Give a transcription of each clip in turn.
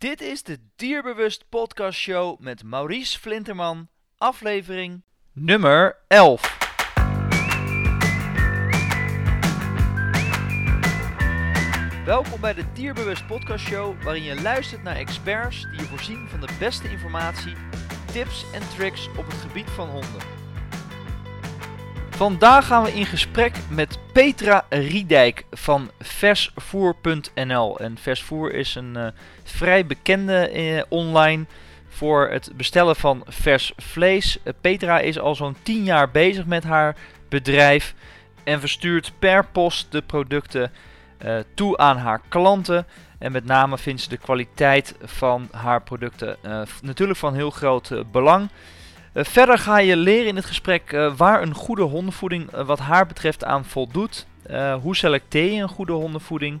Dit is de Dierbewust Podcast Show met Maurice Flinterman, aflevering nummer 11. Welkom bij de Dierbewust Podcast Show, waarin je luistert naar experts die je voorzien van de beste informatie, tips en tricks op het gebied van honden. Vandaag gaan we in gesprek met Petra Riedijk van versvoer.nl. En versvoer is een uh, vrij bekende eh, online voor het bestellen van vers vlees. Uh, Petra is al zo'n 10 jaar bezig met haar bedrijf en verstuurt per post de producten toe aan haar klanten. En met name vindt ze de kwaliteit van haar producten natuurlijk van heel groot belang. Uh, verder ga je leren in het gesprek uh, waar een goede hondenvoeding uh, wat haar betreft aan voldoet. hoe selecteer je een goede hondenvoeding?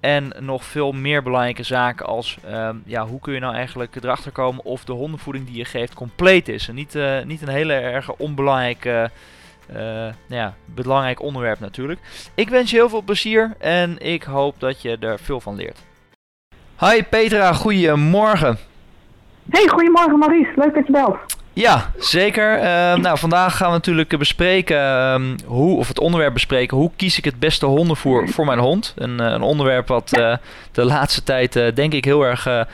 En nog veel meer belangrijke zaken als ehm, ja, hoe kun je nou eigenlijk erachter komen of de hondenvoeding die je geeft compleet is. En niet, niet een hele erg onbelangrijk nou ja, belangrijk onderwerp natuurlijk. Ik wens je heel veel plezier en ik hoop dat je er veel van leert. Hi Petra, goedemorgen. Hey, goedemorgen Maurice. Leuk dat je belt. Ja, zeker. Uh, nou, vandaag gaan we natuurlijk bespreken uh, hoe, of het onderwerp bespreken, hoe kies ik het beste hondenvoer voor mijn hond. Een, uh, een onderwerp wat uh, de laatste tijd denk ik heel erg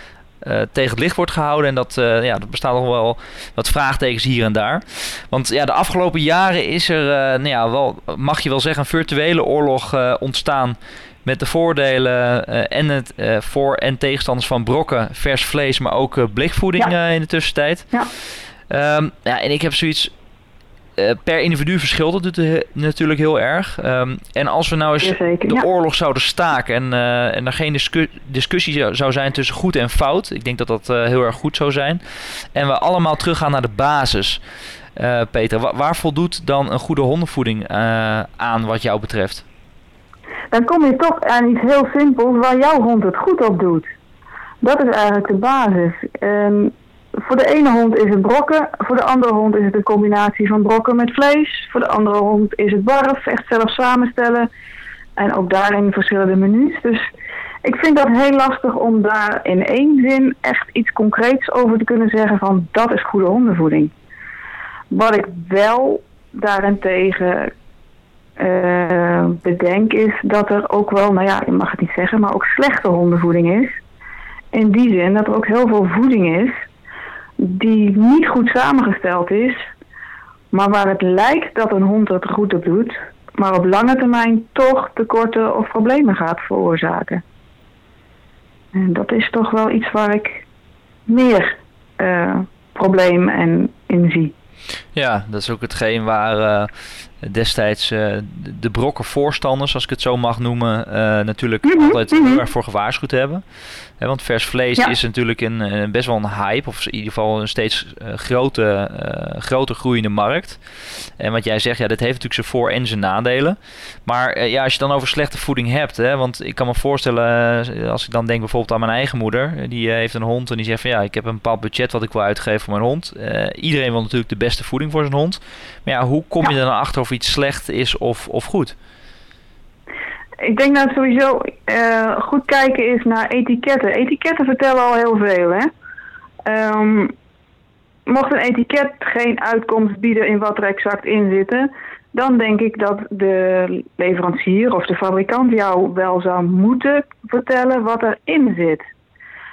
tegen het licht wordt gehouden. En dat, ja, dat bestaat nog wel wat vraagtekens hier en daar. Want ja, de afgelopen jaren is er, nou ja, wel, mag je wel zeggen, een virtuele oorlog ontstaan met de voordelen uh, en het uh, voor- en tegenstanders van brokken, vers vlees, maar ook uh, blikvoeding ja. in de tussentijd. Ja. Um, ja, en ik heb zoiets. Uh, per individu verschilt het natuurlijk heel erg. Um, en als we nou eens de ja. oorlog zouden staken en, uh, en er geen discu discussie zou zijn tussen goed en fout, ik denk dat dat uh, heel erg goed zou zijn. En we allemaal teruggaan naar de basis. Peter, wa waar voldoet dan een goede hondenvoeding aan wat jou betreft? Dan kom je toch aan iets heel simpels waar jouw hond het goed op doet. Dat is eigenlijk de basis. Um, voor de ene hond is het brokken, voor de andere hond is het een combinatie van brokken met vlees. Voor de andere hond is het barf, echt zelf samenstellen. En ook daarin verschillende menus. Dus ik vind dat heel lastig om daar in één zin echt iets concreets over te kunnen zeggen van dat is goede hondenvoeding. Wat ik wel daarentegen uh, bedenk is dat er ook wel, nou ja, je mag het niet zeggen, maar ook slechte hondenvoeding is. In die zin dat er ook heel veel voeding is die niet goed samengesteld is, maar waar het lijkt dat een hond het goed op doet, maar op lange termijn toch tekorten of problemen gaat veroorzaken. En dat is toch wel iets waar ik meer uh, probleem en in zie. Ja, dat is ook hetgeen waar uh, destijds uh, de brokken voorstanders, als ik het zo mag noemen, uh, natuurlijk mm -hmm, altijd mm -hmm. heel erg voor gewaarschuwd hebben. Want vers vlees ja. is natuurlijk een, een, best wel een hype, of in ieder geval een steeds grote, groter groeiende markt. En wat jij zegt, ja, dit heeft natuurlijk zijn voor- en zijn nadelen. Maar ja, als je dan over slechte voeding hebt, hè, want ik kan me voorstellen, als ik dan denk bijvoorbeeld aan mijn eigen moeder, die heeft een hond en die zegt van ja, ik heb een bepaald budget wat ik wil uitgeven voor mijn hond. iedereen wil natuurlijk de beste voeding voor zijn hond. Maar ja, hoe kom je ja. er dan achter of iets slecht is of, of goed? Ik denk dat sowieso uh, goed kijken is naar etiketten. Etiketten vertellen al heel veel, hè. Um, mocht een etiket geen uitkomst bieden in wat er exact in zit, dan denk ik dat de leverancier of de fabrikant jou wel zou moeten vertellen wat erin zit.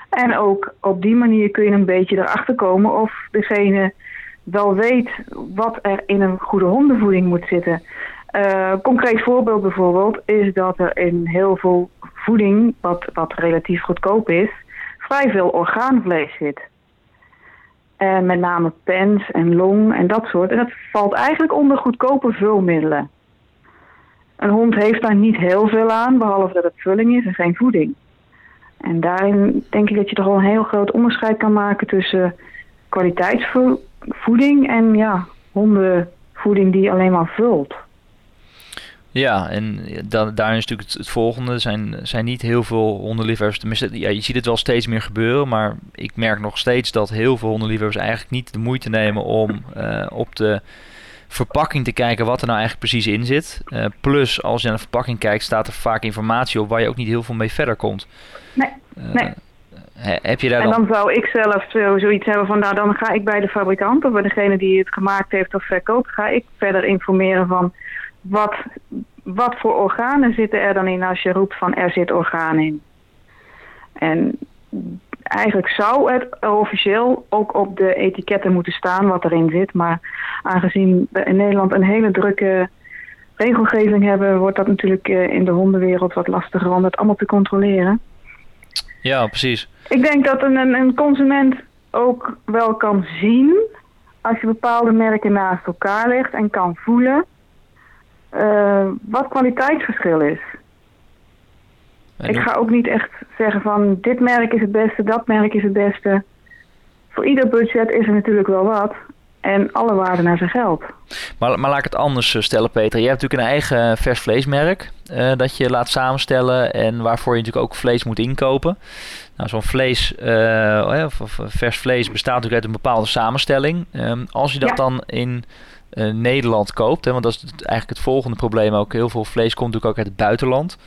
En ook op die manier kun je een beetje erachter komen of degene wel weet wat er in een goede hondenvoeding moet zitten. Uh, concreet voorbeeld bijvoorbeeld is dat er in heel veel voeding, wat, wat relatief goedkoop is, vrij veel orgaanvlees zit. En met name pens en long en dat soort. En dat valt eigenlijk onder goedkope vulmiddelen. Een hond heeft daar niet heel veel aan, behalve dat het vulling is en geen voeding. En daarin denk ik dat je toch wel een heel groot onderscheid kan maken tussen kwaliteitsvoeding en ja, hondenvoeding die alleen maar vult. Ja, en da daarin is natuurlijk het, het, volgende. zijn, zijn niet heel veel hondenliefhebbers. Tenminste, ja, je ziet het wel steeds meer gebeuren. Maar ik merk nog steeds dat heel veel hondenliefhebbers eigenlijk niet de moeite nemen om uh, op de verpakking te kijken wat er nou eigenlijk precies in zit. Uh, plus, als je naar de verpakking kijkt, staat er vaak informatie op waar je ook niet heel veel mee verder komt. Nee, uh, nee. heb je daar en dan... dan zou ik zelf zo, zoiets hebben van, nou dan ga ik bij de fabrikant of bij degene die het gemaakt heeft of verkoopt, ga ik verder informeren van wat, wat voor organen zitten er dan in als je roept van er zit orgaan in. En eigenlijk zou het officieel ook op de etiketten moeten staan wat erin zit. Maar aangezien we in Nederland een hele drukke regelgeving hebben, wordt dat natuurlijk eh, in de hondenwereld wat lastiger om dat allemaal te controleren. Ja, precies. Ik denk dat een, een consument ook wel kan zien als je bepaalde merken naast elkaar legt en kan voelen uh, wat kwaliteitsverschil is. Ik ga ook niet echt zeggen van dit merk is het beste, dat merk is het beste. Voor ieder budget is er natuurlijk wel wat. En alle waarden naar zijn geld. Maar, maar laat ik het anders eh, stellen, Peter. Je hebt natuurlijk een eigen vers vleesmerk uh, dat je laat samenstellen en waarvoor je natuurlijk ook vlees moet inkopen. Nou, zo'n vlees, uh, of, of, vers vlees bestaat natuurlijk uit een bepaalde samenstelling. Um, als je dat ja. dan in uh, Nederland koopt, hè, want dat is eigenlijk het volgende probleem ook. Heel veel vlees komt natuurlijk ook uit het buitenland.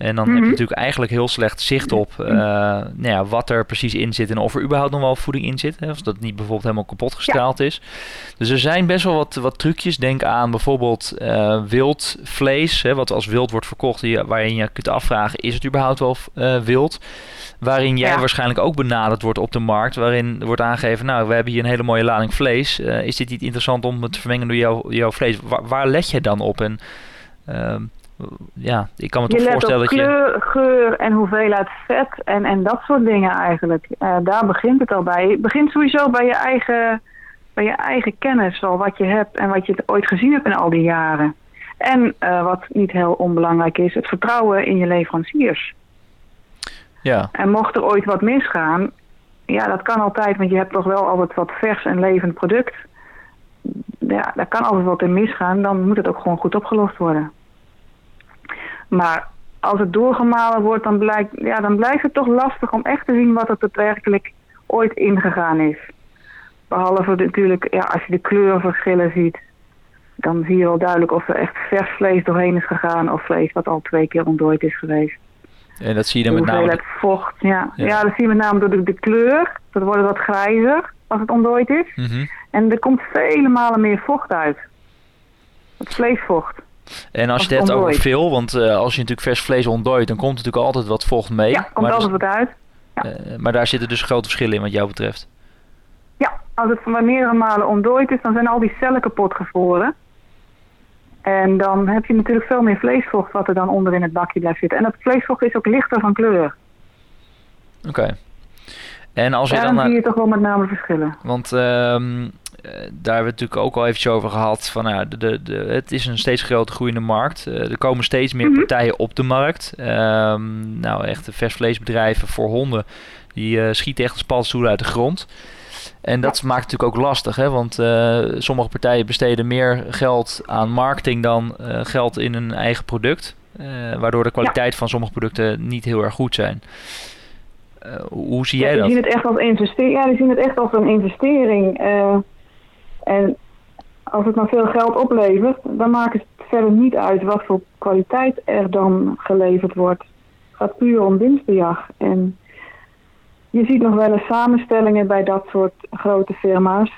En dan heb je natuurlijk eigenlijk heel slecht zicht op uh, nou ja, wat er precies in zit en of er überhaupt nog wel voeding in zit. Hè, als dat niet bijvoorbeeld helemaal kapot gestraald ja. is. Dus er zijn best wel wat, wat trucjes. Denk aan bijvoorbeeld uh, wild vlees, hè, wat als wild wordt verkocht, waarin je kunt afvragen, is het überhaupt wel uh, wild? Waarin jij ja. waarschijnlijk ook benaderd wordt op de markt, waarin wordt aangegeven, nou, we hebben hier een hele mooie lading vlees. is dit niet interessant om het te vermengen door jouw, jouw vlees? Waar, waar let je dan op? En ehm, ja, ik kan me toch voorstellen dat je... kleur, geur en hoeveelheid vet en, en dat soort dingen eigenlijk. Uh, daar begint het al bij. Het begint sowieso bij je eigen, bij je eigen kennis van wat je hebt en wat je ooit gezien hebt in al die jaren. En uh, wat niet heel onbelangrijk is, het vertrouwen in je leveranciers. Ja. En mocht er ooit wat misgaan, ja, dat kan altijd, want je hebt toch wel altijd wat vers en levend product. Ja, daar kan altijd wat in misgaan, dan moet het ook gewoon goed opgelost worden. Maar als het doorgemalen wordt, dan blijkt, ja, dan blijft het toch lastig om echt te zien wat het daadwerkelijk ooit ingegaan is. Behalve natuurlijk, ja, als je de kleurverschillen ziet, dan zie je wel duidelijk of er echt vers vlees doorheen is gegaan of vlees wat al twee keer ontdooid is geweest. En dat zie je dan met name... De... vocht, ja. ja. Ja, dat zie je met name door de, de kleur. Dat wordt wat grijzer als het ontdooid is. Mm -hmm. En er komt vele malen meer vocht uit. Het vleesvocht. En als je het hebt over veel, want uh, als je natuurlijk vers vlees ontdooit, dan komt er natuurlijk altijd wat vocht mee. Ja, komt maar altijd wat uit. Ja. Uh, maar daar zitten dus grote verschillen in wat jou betreft. Ja, als het van meerdere malen ontdooid is, dan zijn al die cellen kapot gevroren. En dan heb je natuurlijk veel meer vleesvocht wat er dan onder in het bakje blijft zitten. En dat vleesvocht is ook lichter van kleur. Oké. Okay. En als je ja, dan, dan zie je toch wel met name verschillen. Want um, daar hebben we het natuurlijk ook al eventjes over gehad. Van, nou, de, de, de, het is een steeds groter groeiende markt. Uh, er komen steeds meer mm -hmm. partijen op de markt. Um, nou, echt versvleesbedrijven voor honden. Die uh, schieten echt paddenstoelen uit de grond. En dat maakt het natuurlijk ook lastig, hè? want uh, sommige partijen besteden meer geld aan marketing dan geld in een eigen product. waardoor de kwaliteit ja. van sommige producten niet heel erg goed zijn. hoe zie jij ja, dat? Zien het echt als investering. Ja, die zien het echt als een investering. En als het maar veel geld oplevert, dan maakt het verder niet uit wat voor kwaliteit er dan geleverd wordt. Het gaat puur om winstbejag. En je ziet nog wel eens samenstellingen bij dat soort grote firma's.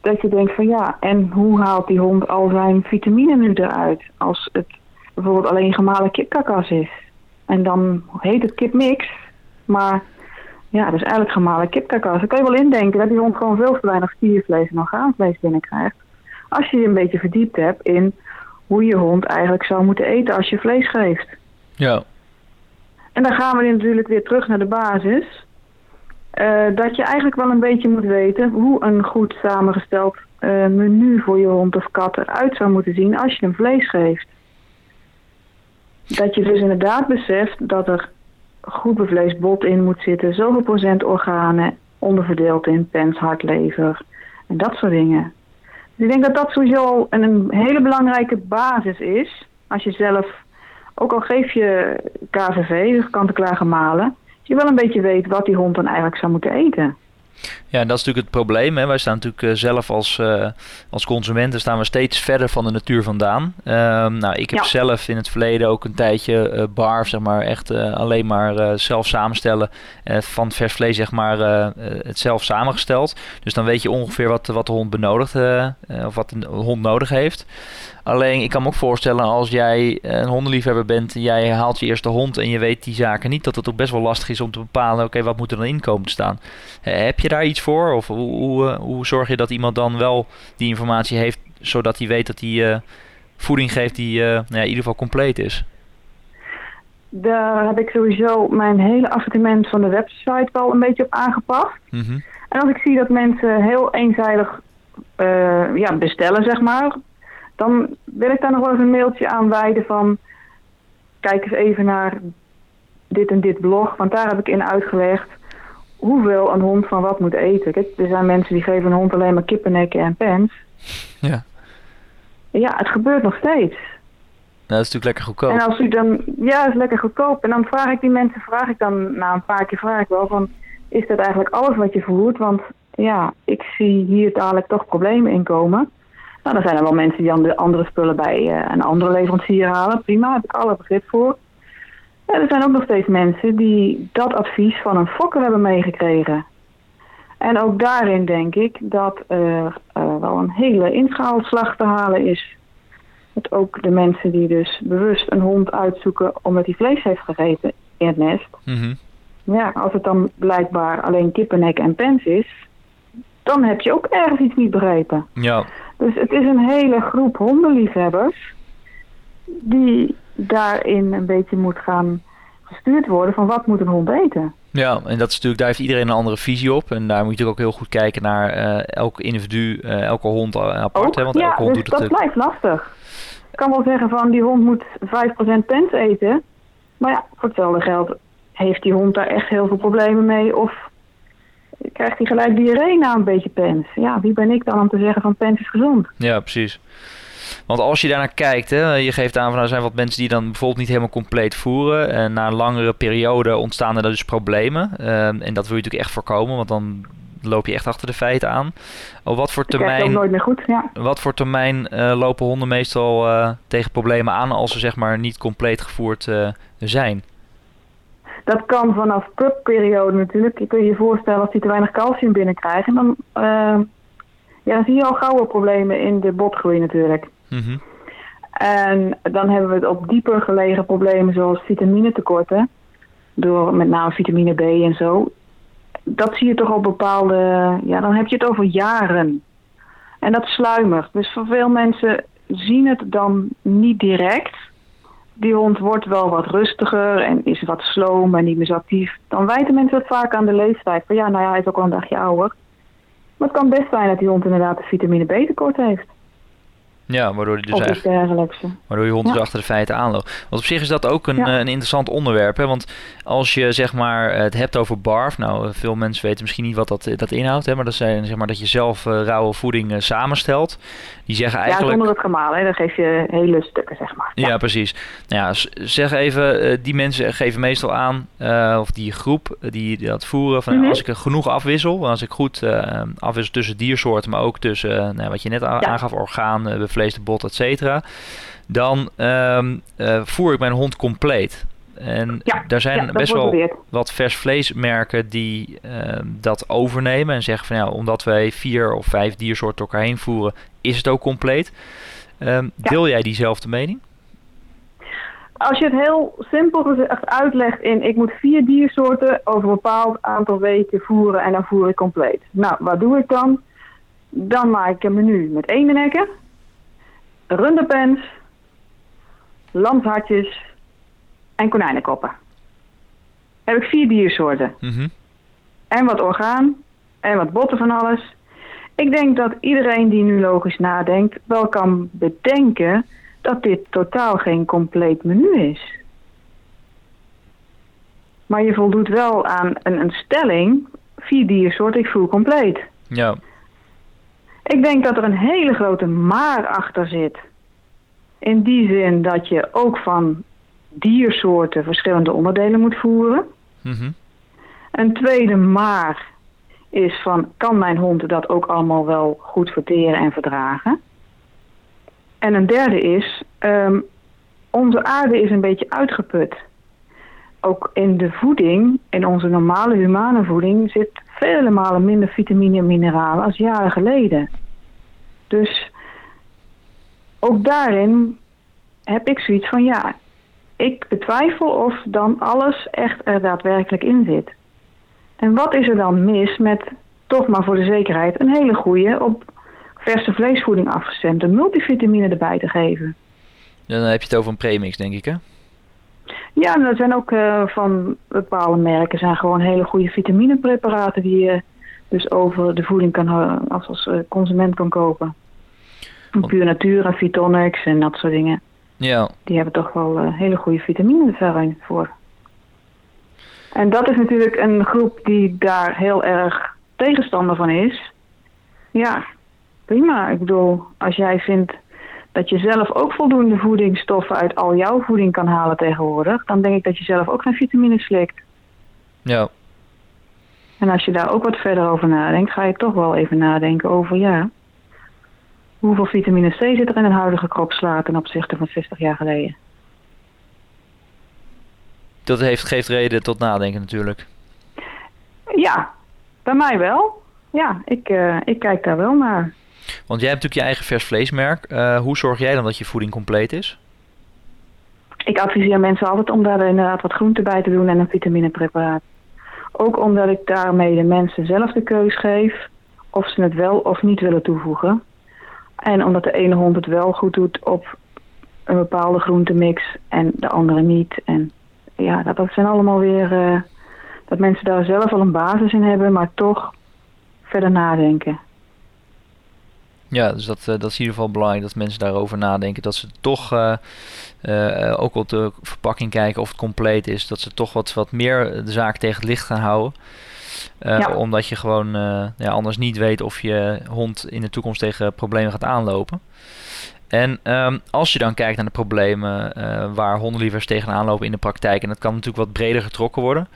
Dat je denkt van ja, en hoe haalt die hond al zijn vitamine nu eruit? Als het bijvoorbeeld alleen gemalen kipkakas is. En dan heet het kipmix. Maar ja, dus eigenlijk gemalen kipkakas. Dan kan je wel indenken dat die hond gewoon veel te weinig spiervlees en orgaanvlees binnenkrijgt. Als je je een beetje verdiept hebt in hoe je hond eigenlijk zou moeten eten als je vlees geeft. Ja. En dan gaan we natuurlijk weer terug naar de basis. Uh, dat je eigenlijk wel een beetje moet weten hoe een goed samengesteld uh, menu voor je hond of kat eruit zou moeten zien als je hem vlees geeft. Dat je dus inderdaad beseft dat er goed bevleesd bot in moet zitten, zoveel procent organen, onderverdeeld in pens, hart, lever en dat soort dingen. Dus ik denk dat dat sowieso een, een hele belangrijke basis is. Als je zelf, ook al geef je KVV, dus kant-en-klaar gemalen, je wel een beetje weet wat die hond dan eigenlijk zou moeten eten. Ja, en dat is natuurlijk het probleem. Hè. Wij staan natuurlijk eh, zelf als, uh, als consumenten staan we steeds verder van de natuur vandaan. Um, nou, ik heb zelf in het verleden ook een tijdje uh, barf, zeg maar, echt alleen maar zelf samenstellen van vers vlees, zeg maar, het zelf samengesteld. Dus dan weet je ongeveer wat, wat de hond benodigt of wat de hond nodig heeft. Alleen, ik kan me ook voorstellen als jij een hondenliefhebber bent, jij haalt je eerste hond en je weet die zaken niet, dat het ook best wel lastig is om te bepalen, oké, wat moet er dan in komen te staan? heb je daar iets voor? Of hoe, hoe, eh, hoe, zorg je dat iemand dan wel die informatie heeft, zodat hij weet dat hij uh, voeding geeft die uh, nou ja, in ieder geval compleet is? Daar heb ik sowieso mijn hele assortiment van de website wel een beetje op aangepast. Mhm. En als ik zie dat mensen heel eenzijdig ja, bestellen, zeg maar, dan wil ik daar nog wel eens een mailtje aan wijden van kijk eens even naar dit en dit blog, want daar heb ik in uitgelegd hoeveel een hond van wat moet eten. Kijk, er zijn mensen die geven een hond alleen maar kippennekken en pens. Ja. Ja, het gebeurt nog steeds. Nou, dat is natuurlijk lekker goedkoop. En als u dan, ja, dat is lekker goedkoop. En dan vraag ik die mensen, vraag ik dan na een paar keer vraag ik wel van, is dat eigenlijk alles wat je voert? Want ja, ik zie hier dadelijk toch problemen in komen. Nou, dan zijn er wel mensen die andere spullen bij uh, een andere leverancier halen. Prima, daar heb ik alle begrip voor. Er zijn ook nog steeds mensen die dat advies van een fokker hebben meegekregen. En ook daarin denk ik dat er uh, wel een hele inschaalslag te halen is. Dat ook de mensen die dus bewust een hond uitzoeken omdat hij vlees heeft gegeten in het nest. Mhm. Ja, als het dan blijkbaar alleen kippennek en pens is, dan heb je ook ergens iets niet begrepen. Ja. Dus het is een hele groep hondenliefhebbers die daarin een beetje moet gaan gestuurd worden van wat moet een hond eten. Ja, en dat is natuurlijk, daar heeft iedereen een andere visie op. En daar moet je ook heel goed kijken naar uh, elk individu, uh, elke hond apart. hè, want ja, elke hond dus doet dat het blijft lastig. Ik kan wel zeggen van die hond moet 5% pens eten. Maar ja, voor hetzelfde geld heeft die hond daar echt heel veel problemen mee. Of krijgt hij gelijk diarree na een beetje pens. Ja, wie ben ik dan om te zeggen van pens is gezond? Ja, precies. Want als je daarnaar kijkt, hè, je geeft aan van er zijn wat mensen die dan bijvoorbeeld niet helemaal compleet voeren. En na een langere periode ontstaan er dus problemen. Ehm, en dat wil je natuurlijk echt voorkomen, want dan loop je echt achter de feiten aan. Op wat voor termijn, nooit meer goed, ja. Wat voor termijn uh, lopen honden meestal uh, tegen problemen aan als ze zeg maar niet compleet gevoerd uh, zijn? Dat kan vanaf pubperiode natuurlijk. Je kunt je voorstellen als die te weinig calcium binnenkrijgen. Dan, ja, dan zie je al gauwe problemen in de botgroei natuurlijk. Mhm. En dan hebben we het op dieper gelegen problemen zoals vitaminetekorten. Door met name vitamine B en zo. Dat zie je toch op bepaalde... Ja, dan heb je het over jaren. En dat sluimert. Dus voor veel mensen zien het dan niet direct. Die hond wordt wel wat rustiger en is wat sloom en niet meer zo actief. Dan wijten mensen het vaak aan de leeftijd. Van ja, nou ja, hij is ook al een dagje ouder. Maar het kan best zijn dat die hond inderdaad een vitamine B tekort heeft. Ja, waardoor hij dus eigenlijk, waardoor je hond dus achter de feiten aanloopt. Want op zich is dat ook een, eh, een interessant onderwerp. Hè? Want als je zeg maar het hebt over barf, nou veel mensen weten misschien niet wat dat, dat inhoudt, hè? maar dat zijn zeg maar dat je zelf uh, rauwe voeding uh, samenstelt. Die zeggen eigenlijk. Ja, zonder het gemalen, dan geef je hele stukken zeg maar. Ja, precies. Nou ja, zeg even, die mensen geven meestal aan, of die groep die dat voeren, van mhm. als ik er genoeg afwissel, als ik goed afwissel tussen diersoorten, maar ook tussen nou, wat je net aangaf, orgaan, vlees, de bot, et cetera. Dan um, voer ik mijn hond compleet. En ja, daar zijn best wel wat vers vleesmerken die uh, dat overnemen en zeggen van ja, omdat wij vier of vijf diersoorten elkaar heen voeren, is het ook compleet. Um, deel jij diezelfde mening? Als je het heel simpel gezegd uitlegt in ik moet vier diersoorten over een bepaald aantal weken voeren en dan voer ik compleet. Nou, wat doe ik dan? Dan maak ik een menu met eendennekken, runderpens, lamshartjes en konijnenkoppen. Heb ik vier diersoorten. Mhm. En wat orgaan en wat botten van alles. Ik denk dat iedereen die nu logisch nadenkt wel kan bedenken dat dit totaal geen compleet menu is. Maar je voldoet wel aan een, een stelling, vier diersoorten, ik voel compleet. Ja. Ik denk dat er een hele grote maar achter zit. In die zin dat je ook van diersoorten verschillende onderdelen moet voeren. Mhm. Een tweede maar is van kan mijn hond dat ook allemaal wel goed verteren en verdragen? En een derde is, ehm, onze aarde is een beetje uitgeput. Ook in de voeding, in onze normale humane voeding, zit vele malen minder vitamine en mineralen als jaren geleden. Dus ook daarin heb ik zoiets van ja, ik betwijfel of dan alles echt er daadwerkelijk in zit. En wat is er dan mis met toch maar voor de zekerheid een hele goede op verse vleesvoeding afgestemde multivitamine erbij te geven? Dan heb je het over een premix, denk ik, hè? Ja, er zijn ook uh, van bepaalde merken zijn gewoon hele goede vitaminepreparaten die je dus over de voeding kan als, als eh, consument kan kopen. Puur Natura, Vitonics en dat soort dingen. Ja. Die hebben toch wel uh, hele goede vitamine voor. En dat is natuurlijk een groep die daar heel erg tegenstander van is. Ja, prima. Ik bedoel, als jij vindt dat je zelf ook voldoende voedingsstoffen uit al jouw voeding kan halen tegenwoordig, dan denk ik dat je zelf ook geen vitamine slikt. Ja. En als je daar ook wat verder over nadenkt, ga je toch wel even nadenken over, ja, hoeveel vitamine C zit er in een huidige kropslaat ten opzichte van 60 jaar geleden? Dat heeft, geeft reden tot nadenken natuurlijk. Ja, bij mij wel. Ja, ik, uh, ik kijk daar wel naar. Want jij hebt natuurlijk je eigen vers vleesmerk. Uh, hoe zorg jij dan dat je voeding compleet is? Ik adviseer mensen altijd om daar inderdaad wat groente bij te doen en een vitaminepreparaat. Ook omdat ik daarmee de mensen zelf de keus geef of ze het wel of niet willen toevoegen. En omdat de ene hond het wel goed doet op een bepaalde groentemix en de andere niet. En ja, dat, dat zijn allemaal weer uh, dat mensen daar zelf al een basis in hebben, maar toch verder nadenken. Ja, dus dat, uh, dat is in ieder geval belangrijk dat mensen daarover nadenken. Dat ze toch uh, uh, ook op de verpakking kijken of het compleet is. Dat ze toch wat, wat meer de zaak tegen het licht gaan houden. Ja. Omdat je gewoon ja, anders niet weet of je hond in de toekomst tegen problemen gaat aanlopen. En um, als je dan kijkt naar de problemen waar hondenlievers tegenaan lopen in de praktijk, en dat kan natuurlijk wat breder getrokken worden,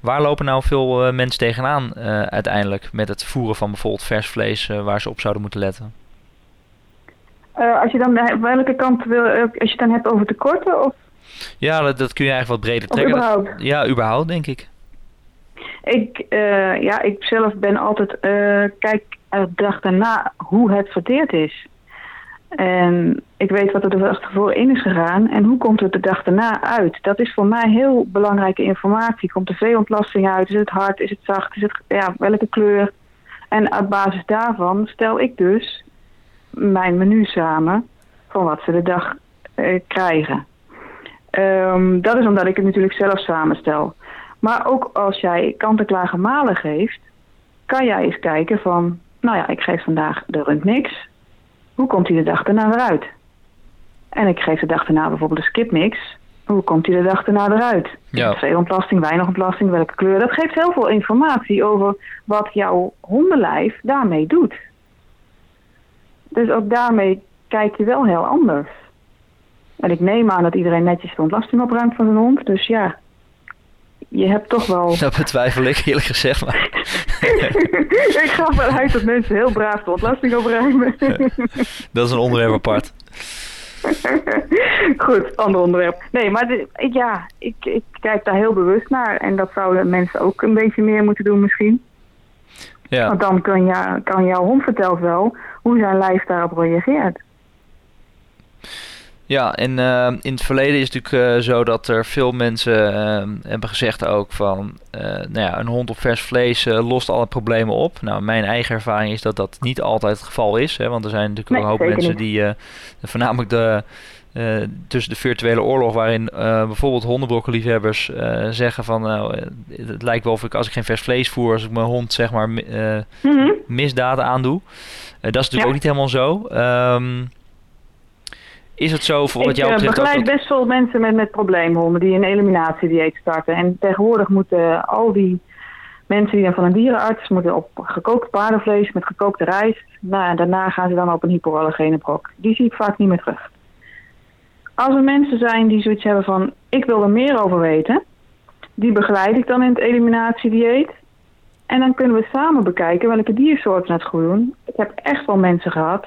waar lopen nou veel mensen tegenaan uiteindelijk met het voeren van bijvoorbeeld vers vlees waar ze op zouden moeten letten? Als je dan welke kant wil, als je het dan hebt over tekorten? Of? Ja, dat, dat kun je eigenlijk wat breder trekken. Überhaupt? Dat, ja, überhaupt denk ik. Ik, ja, ik zelf ben altijd, kijk er dag daarna hoe het verteerd is. En ik weet wat er de dag ervoor in is gegaan en hoe komt het de dag daarna uit. Dat is voor mij heel belangrijke informatie. Komt er veeontlasting uit? Is het hard? Is het zacht? Is het, ja, welke kleur? En op basis daarvan stel ik dus mijn menu samen van wat ze de dag eh, krijgen. Um, dat is omdat ik het natuurlijk zelf samenstel. Maar ook als jij kant-en-klaar gemalen geeft, kan jij eens kijken van, nou ja, ik geef vandaag de rund niks hoe komt hij de dag daarna eruit? En ik geef de dag daarna bijvoorbeeld een skipmix. Hoe komt hij de dag daarna eruit? Ja. Veel ontlasting, weinig ontlasting, welke kleur. Dat geeft heel veel informatie over wat jouw hondenlijf daarmee doet. Dus ook daarmee kijk je wel heel anders. En ik neem aan dat iedereen netjes de ontlasting opruimt van zijn hond. Dus ja, je hebt toch wel... Dat betwijfel ik eerlijk gezegd. Maar... ik ga vanuit dat mensen heel braaf de ontlasting opruimen. dat is een onderwerp apart. Goed, ander onderwerp. Nee, maar de, ja, ik, ik kijk daar heel bewust naar. En dat zouden mensen ook een beetje meer moeten doen misschien. Ja. Want dan kan, jouw hond vertelt wel hoe zijn lijf daarop reageert. Ja, en uh, in het verleden is het natuurlijk uh, zo dat er veel mensen uh, hebben gezegd ook van, nou ja, een hond op vers vlees lost alle problemen op. Nou, mijn eigen ervaring is dat dat niet altijd het geval is, hè, want er zijn natuurlijk nee, een hoop mensen niet. die, voornamelijk de, tussen de virtuele oorlog, waarin bijvoorbeeld hondenbrokkenliefhebbers zeggen van, nou, het lijkt wel of ik als ik geen vers vlees voer, als ik mijn hond zeg maar mm -hmm. misdaden aandoe. dat is natuurlijk ja. ook niet helemaal zo. Um, is het zo voor wat jou betreft? Ik begeleid best veel mensen met, met probleemhonden die een eliminatiedieet starten. En tegenwoordig moeten al die mensen die dan van een dierenarts moeten op gekookt paardenvlees met gekookte rijst. Nou, en daarna gaan ze dan op een hypoallergene brok. Die zie ik vaak niet meer terug. Als er mensen zijn die zoiets hebben van ik wil er meer over weten, die begeleid ik dan in het eliminatiedieet. En dan kunnen we samen bekijken welke diersoorten het goed doen. Ik heb echt wel mensen gehad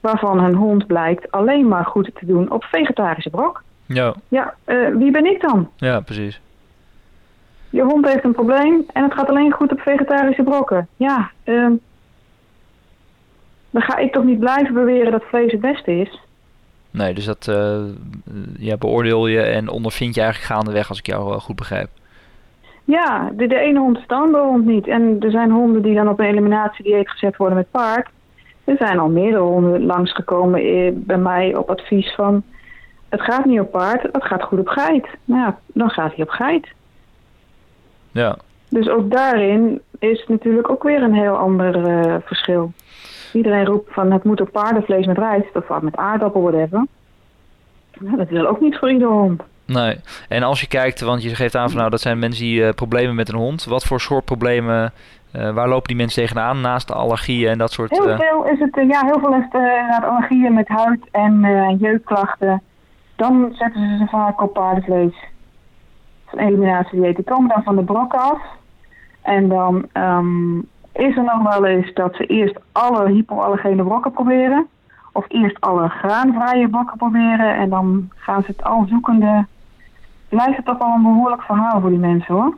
waarvan hun hond blijkt alleen maar goed te doen op vegetarische brok. Ja. Ja, uh, wie ben ik dan? Ja, precies. Je hond heeft een probleem en het gaat alleen goed op vegetarische brokken. Ja, uh, dan ga ik toch niet blijven beweren dat vlees het beste is. Nee, dus dat uh, ja, beoordeel je en ondervind je eigenlijk gaandeweg als ik jou goed begrijp. Ja, de, de ene hond is de andere hond niet. En er zijn honden die dan op een eliminatiedieet gezet worden met paard. Er zijn al meerdere honden langsgekomen eh, bij mij op advies van... het gaat niet op paard, het gaat goed op geit. Nou ja, dan gaat hij op geit. Ja. Dus ook daarin is natuurlijk ook weer een heel ander uh, verschil. Iedereen roept van het moet op paardenvlees met rijst of met aardappel, whatever. Nou, dat wil ook niet voor iedere hond. Nee. En als je kijkt, want je geeft aan van nou dat zijn mensen die uh, problemen met een hond. Wat voor soort problemen, uh, waar lopen die mensen tegenaan naast de allergieën en dat soort... Heel uh... veel is het, ja heel veel is het allergieën met huid en jeukklachten. Dan zetten ze ze vaak op paardenvlees. Van eliminatiedieet. Die komen dan van de brok af. En dan um, is er nog wel eens dat ze eerst alle hypoallergene brokken proberen. Of eerst alle graanvrije brokken proberen. En dan gaan ze het al zoekende blijft het toch wel een behoorlijk verhaal voor die mensen hoor.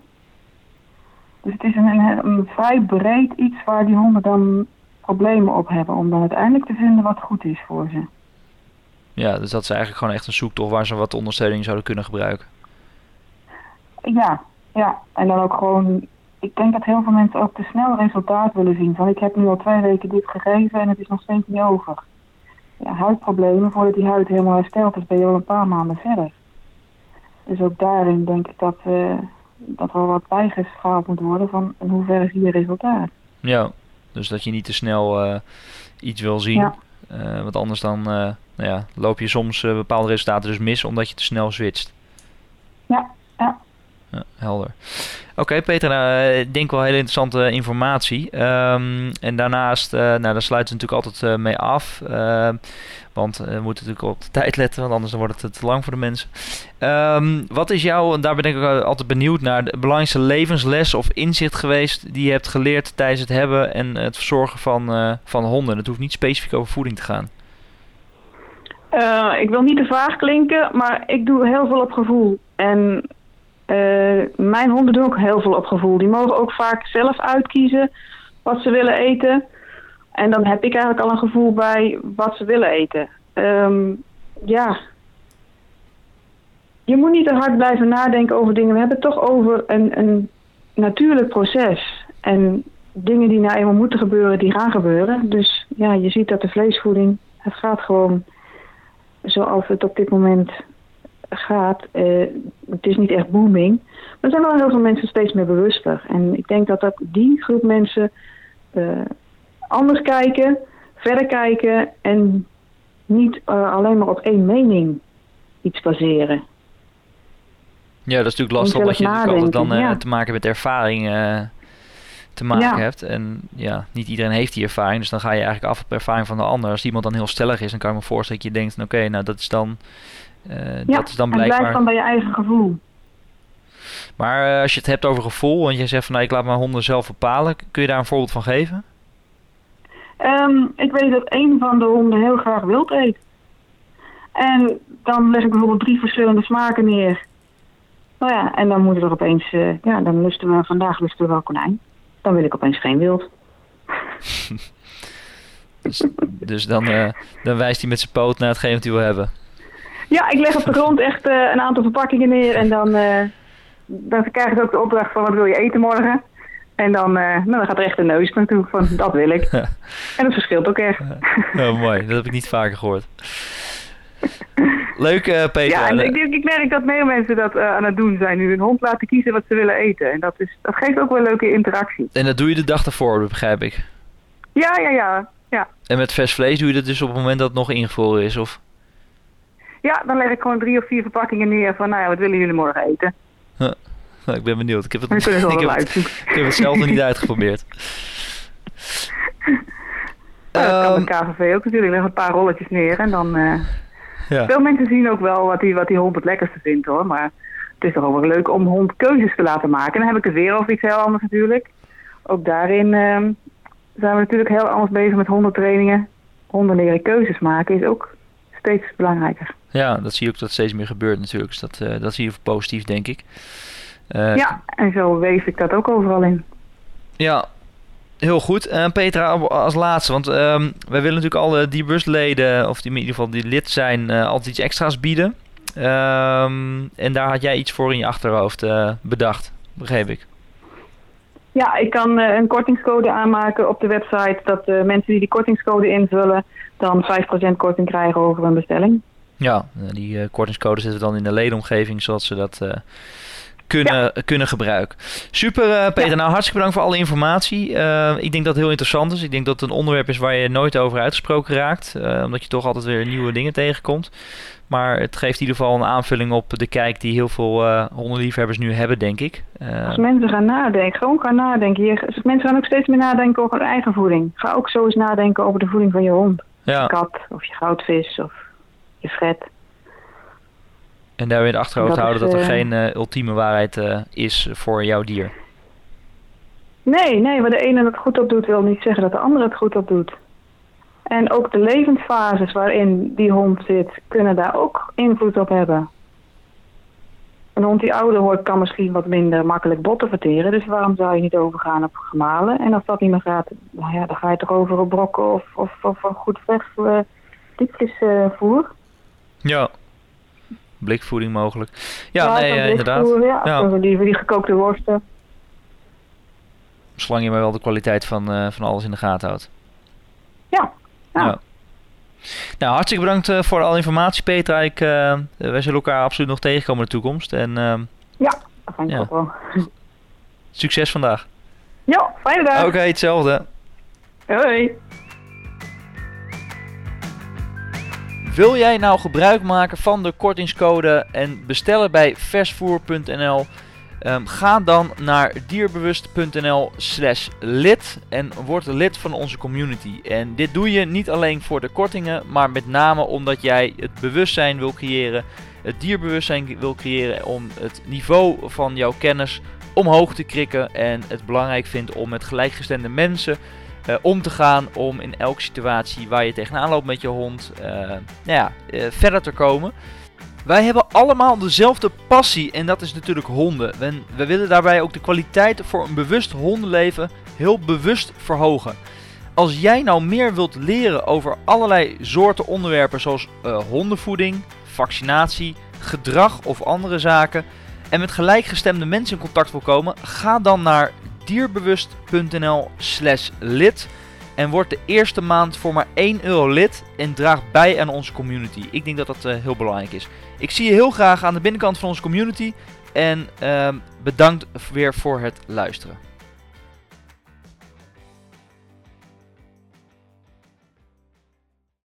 Dus het is een, een, een, vrij breed iets waar die honden dan problemen op hebben. Om dan uiteindelijk te vinden wat goed is voor ze. Ja, dus dat is eigenlijk gewoon echt een zoektocht waar ze wat ondersteuning zouden kunnen gebruiken. Ja, ja. En dan ook gewoon... Ik denk dat heel veel mensen ook te snel resultaat willen zien. Van ik heb nu al twee weken dit gegeven en het is nog steeds niet over. Ja, huidproblemen, voordat die huid helemaal hersteld is, ben je al een paar maanden verder. Dus ook daarin denk ik dat, uh, dat er wat bijgeschaald moet worden van in hoeverre is hier resultaat. Ja, dus dat je niet te snel uh, iets wil zien. Ja. Uh, want anders dan nou ja, loop je soms bepaalde resultaten dus mis omdat je te snel switcht. Ja, ja. ja helder. Oké, okay, Peter, nou, ik denk wel hele interessante informatie. Um, en daarnaast, uh, nou, daar sluiten we natuurlijk altijd uh, mee af. Uh, want we moeten natuurlijk op de tijd letten, want anders wordt het te lang voor de mensen. Um, wat is jouw, en daar ben ik altijd benieuwd naar, de belangrijkste levensles of inzicht geweest die je hebt geleerd tijdens het hebben en het verzorgen van, van honden? Het hoeft niet specifiek over voeding te gaan. ik wil niet te vaag klinken, maar ik doe heel veel op gevoel. En uh, mijn honden doen ook heel veel op gevoel. Die mogen ook vaak zelf uitkiezen wat ze willen eten. En dan heb ik eigenlijk al een gevoel bij wat ze willen eten. Um, ja. Je moet niet te hard blijven nadenken over dingen. We hebben het toch over een, een natuurlijk proces. En dingen die nou eenmaal moeten gebeuren, die gaan gebeuren. Dus ja, je ziet dat de vleesvoeding, het gaat gewoon zoals het op dit moment gaat. Uh, het is niet echt booming. Maar er zijn wel heel veel mensen steeds meer bewuster. En ik denk dat, dat die groep mensen uh, anders kijken, verder kijken en niet uh, alleen maar op één mening iets baseren. Ja, dat is natuurlijk lastig omdat je altijd dan ja. te maken met ervaring te maken ja. hebt. En ja, niet iedereen heeft die ervaring. Dus dan ga je eigenlijk af op ervaring van de ander. Als iemand dan heel stellig is, dan kan ik me voorstellen dat je denkt... oké, okay, nou dat is dan ja, dat is dan blijkbaar... blijft dan bij je eigen gevoel. Maar uh, als je het hebt over gevoel, want je zegt van nou, ik laat mijn honden zelf bepalen, kun je daar een voorbeeld van geven? Um, ik weet dat een van de honden heel graag wild eet. En dan leg ik bijvoorbeeld drie verschillende smaken neer. Nou ja, en dan moet er opeens, uh, ja, dan lusten we vandaag lusten we wel konijn. Dan wil ik opeens geen wild. dus, dus dan, uh, dan wijst hij met zijn poot naar hetgeen wat hij wil hebben. Ja, ik leg op de grond echt uh, een aantal verpakkingen neer en dan, uh, dan krijg ik ook de opdracht van wat wil je eten morgen. En dan, uh, nou, dan gaat er echt de neus naartoe van dat wil ik. en dat verschilt ook echt. oh, mooi, dat heb ik niet vaker gehoord. Leuk, uh, Peter. Ja, en ik, ik merk dat meer mensen dat uh, aan het doen zijn. Nu hun hond laten kiezen wat ze willen eten. En dat, is, dat geeft ook wel leuke interactie. En dat doe je de dag ervoor, begrijp ik? Ja, ja, ja. ja. En met vers vlees doe je dat dus op het moment dat het nog ingevroren is? Of? Ja, dan leg ik gewoon drie of vier verpakkingen neer van, nou ja, wat willen jullie morgen eten? Huh. Ik ben benieuwd. Ik heb het, ik heb, het, ik heb het zelf nog niet uitgeprobeerd. Ja, dat kan de ehm, KVV ook natuurlijk. Leg een paar rolletjes neer en dan... Uh, ja. Veel mensen zien ook wel wat die, wat die hond het lekkerste vindt hoor. Maar het is toch ook wel leuk om hond keuzes te laten maken. En dan heb ik het weer over iets heel anders natuurlijk. ook daarin ehm, zijn we natuurlijk heel anders bezig met hondentrainingen. Honden leren keuzes maken is ook steeds belangrijker. Ja, dat zie je ook dat steeds meer gebeurt natuurlijk. Dus dat, uh, dat zie je positief, denk ik. Uh, ja, en zo wees ik dat ook overal in. Ja, heel goed. Uh, Petra, als laatste, want um, wij willen natuurlijk alle dierbustleden, of die in ieder geval die lid zijn, altijd iets extra's bieden. Um, en daar had jij iets voor in je achterhoofd bedacht, begreep ik. Ja, ik kan uh, een kortingscode aanmaken op de website dat uh, mensen die die kortingscode invullen dan 5% korting krijgen over een bestelling. Ja, die uh, kortingscode zetten we dan in de ledenomgeving zodat ze dat kunnen, ja. kunnen gebruiken. Super Peter, ja. nou hartstikke bedankt voor alle informatie. ik denk dat het heel interessant is. Ik denk dat het een onderwerp is waar je nooit over uitgesproken raakt. omdat je toch altijd weer nieuwe dingen tegenkomt. Maar het geeft in ieder geval een aanvulling op de kijk die heel veel uh, hondenliefhebbers nu hebben, denk ik. Uh, Als mensen gaan nadenken, gewoon gaan nadenken. Je, mensen gaan ook steeds meer nadenken over hun eigen voeding. Ga ook zo eens nadenken over de voeding van je hond. Ja. Je kat, of je goudvis, of je fret. En daar weer in het achterhoofd dat houden is, dat er uh, geen ultieme waarheid is voor jouw dier. Nee, nee, waar de ene het goed op doet, wil niet zeggen dat de andere het goed op doet. En ook de levensfases waarin die hond zit, kunnen daar ook invloed op hebben. Een hond die ouder wordt kan misschien wat minder makkelijk botten verteren. Dus waarom zou je niet overgaan op gemalen? En als dat niet meer gaat, nou ja, dan ga je toch over op brokken of, of, of een goed uh, diepjesvoer. ja, blikvoeding mogelijk. Ja, nee, uh, inderdaad. Ja, ja. Die, die gekookte worsten. Zolang je maar wel de kwaliteit van, uh, van alles in de gaten houdt. Ja, ja. Nou, hartstikke bedankt uh, voor alle informatie, Petra. Ik, wij zullen elkaar absoluut nog tegenkomen in de toekomst. En, uh, ja, dat vind ik ook wel. Succes vandaag. Ja, fijne dag. Oké, okay, hetzelfde. Hoi. Wil jij nou gebruik maken van de kortingscode en bestellen bij versvoer.nl? Um, ga dan naar dierbewust.nl slash lid en word lid van onze community. En dit doe je niet alleen voor de kortingen, maar met name omdat jij het bewustzijn wil creëren, het dierbewustzijn wil creëren om het niveau van jouw kennis omhoog te krikken en het belangrijk vindt om met gelijkgestemde mensen uh, om te gaan om in elke situatie waar je tegenaan loopt met je hond uh, nou ja, uh, verder te komen. Wij hebben allemaal dezelfde passie en dat is natuurlijk honden. We, willen daarbij ook de kwaliteit voor een bewust hondenleven heel bewust verhogen. Als jij nou meer wilt leren over allerlei soorten onderwerpen zoals hondenvoeding, vaccinatie, gedrag of andere zaken en met gelijkgestemde mensen in contact wil komen, ga dan naar dierbewust.nl/slash lid en word de eerste maand voor maar 1 euro lid en draag bij aan onze community. Ik denk dat dat uh, heel belangrijk is. Ik zie je heel graag aan de binnenkant van onze community. En uh, bedankt weer voor het luisteren.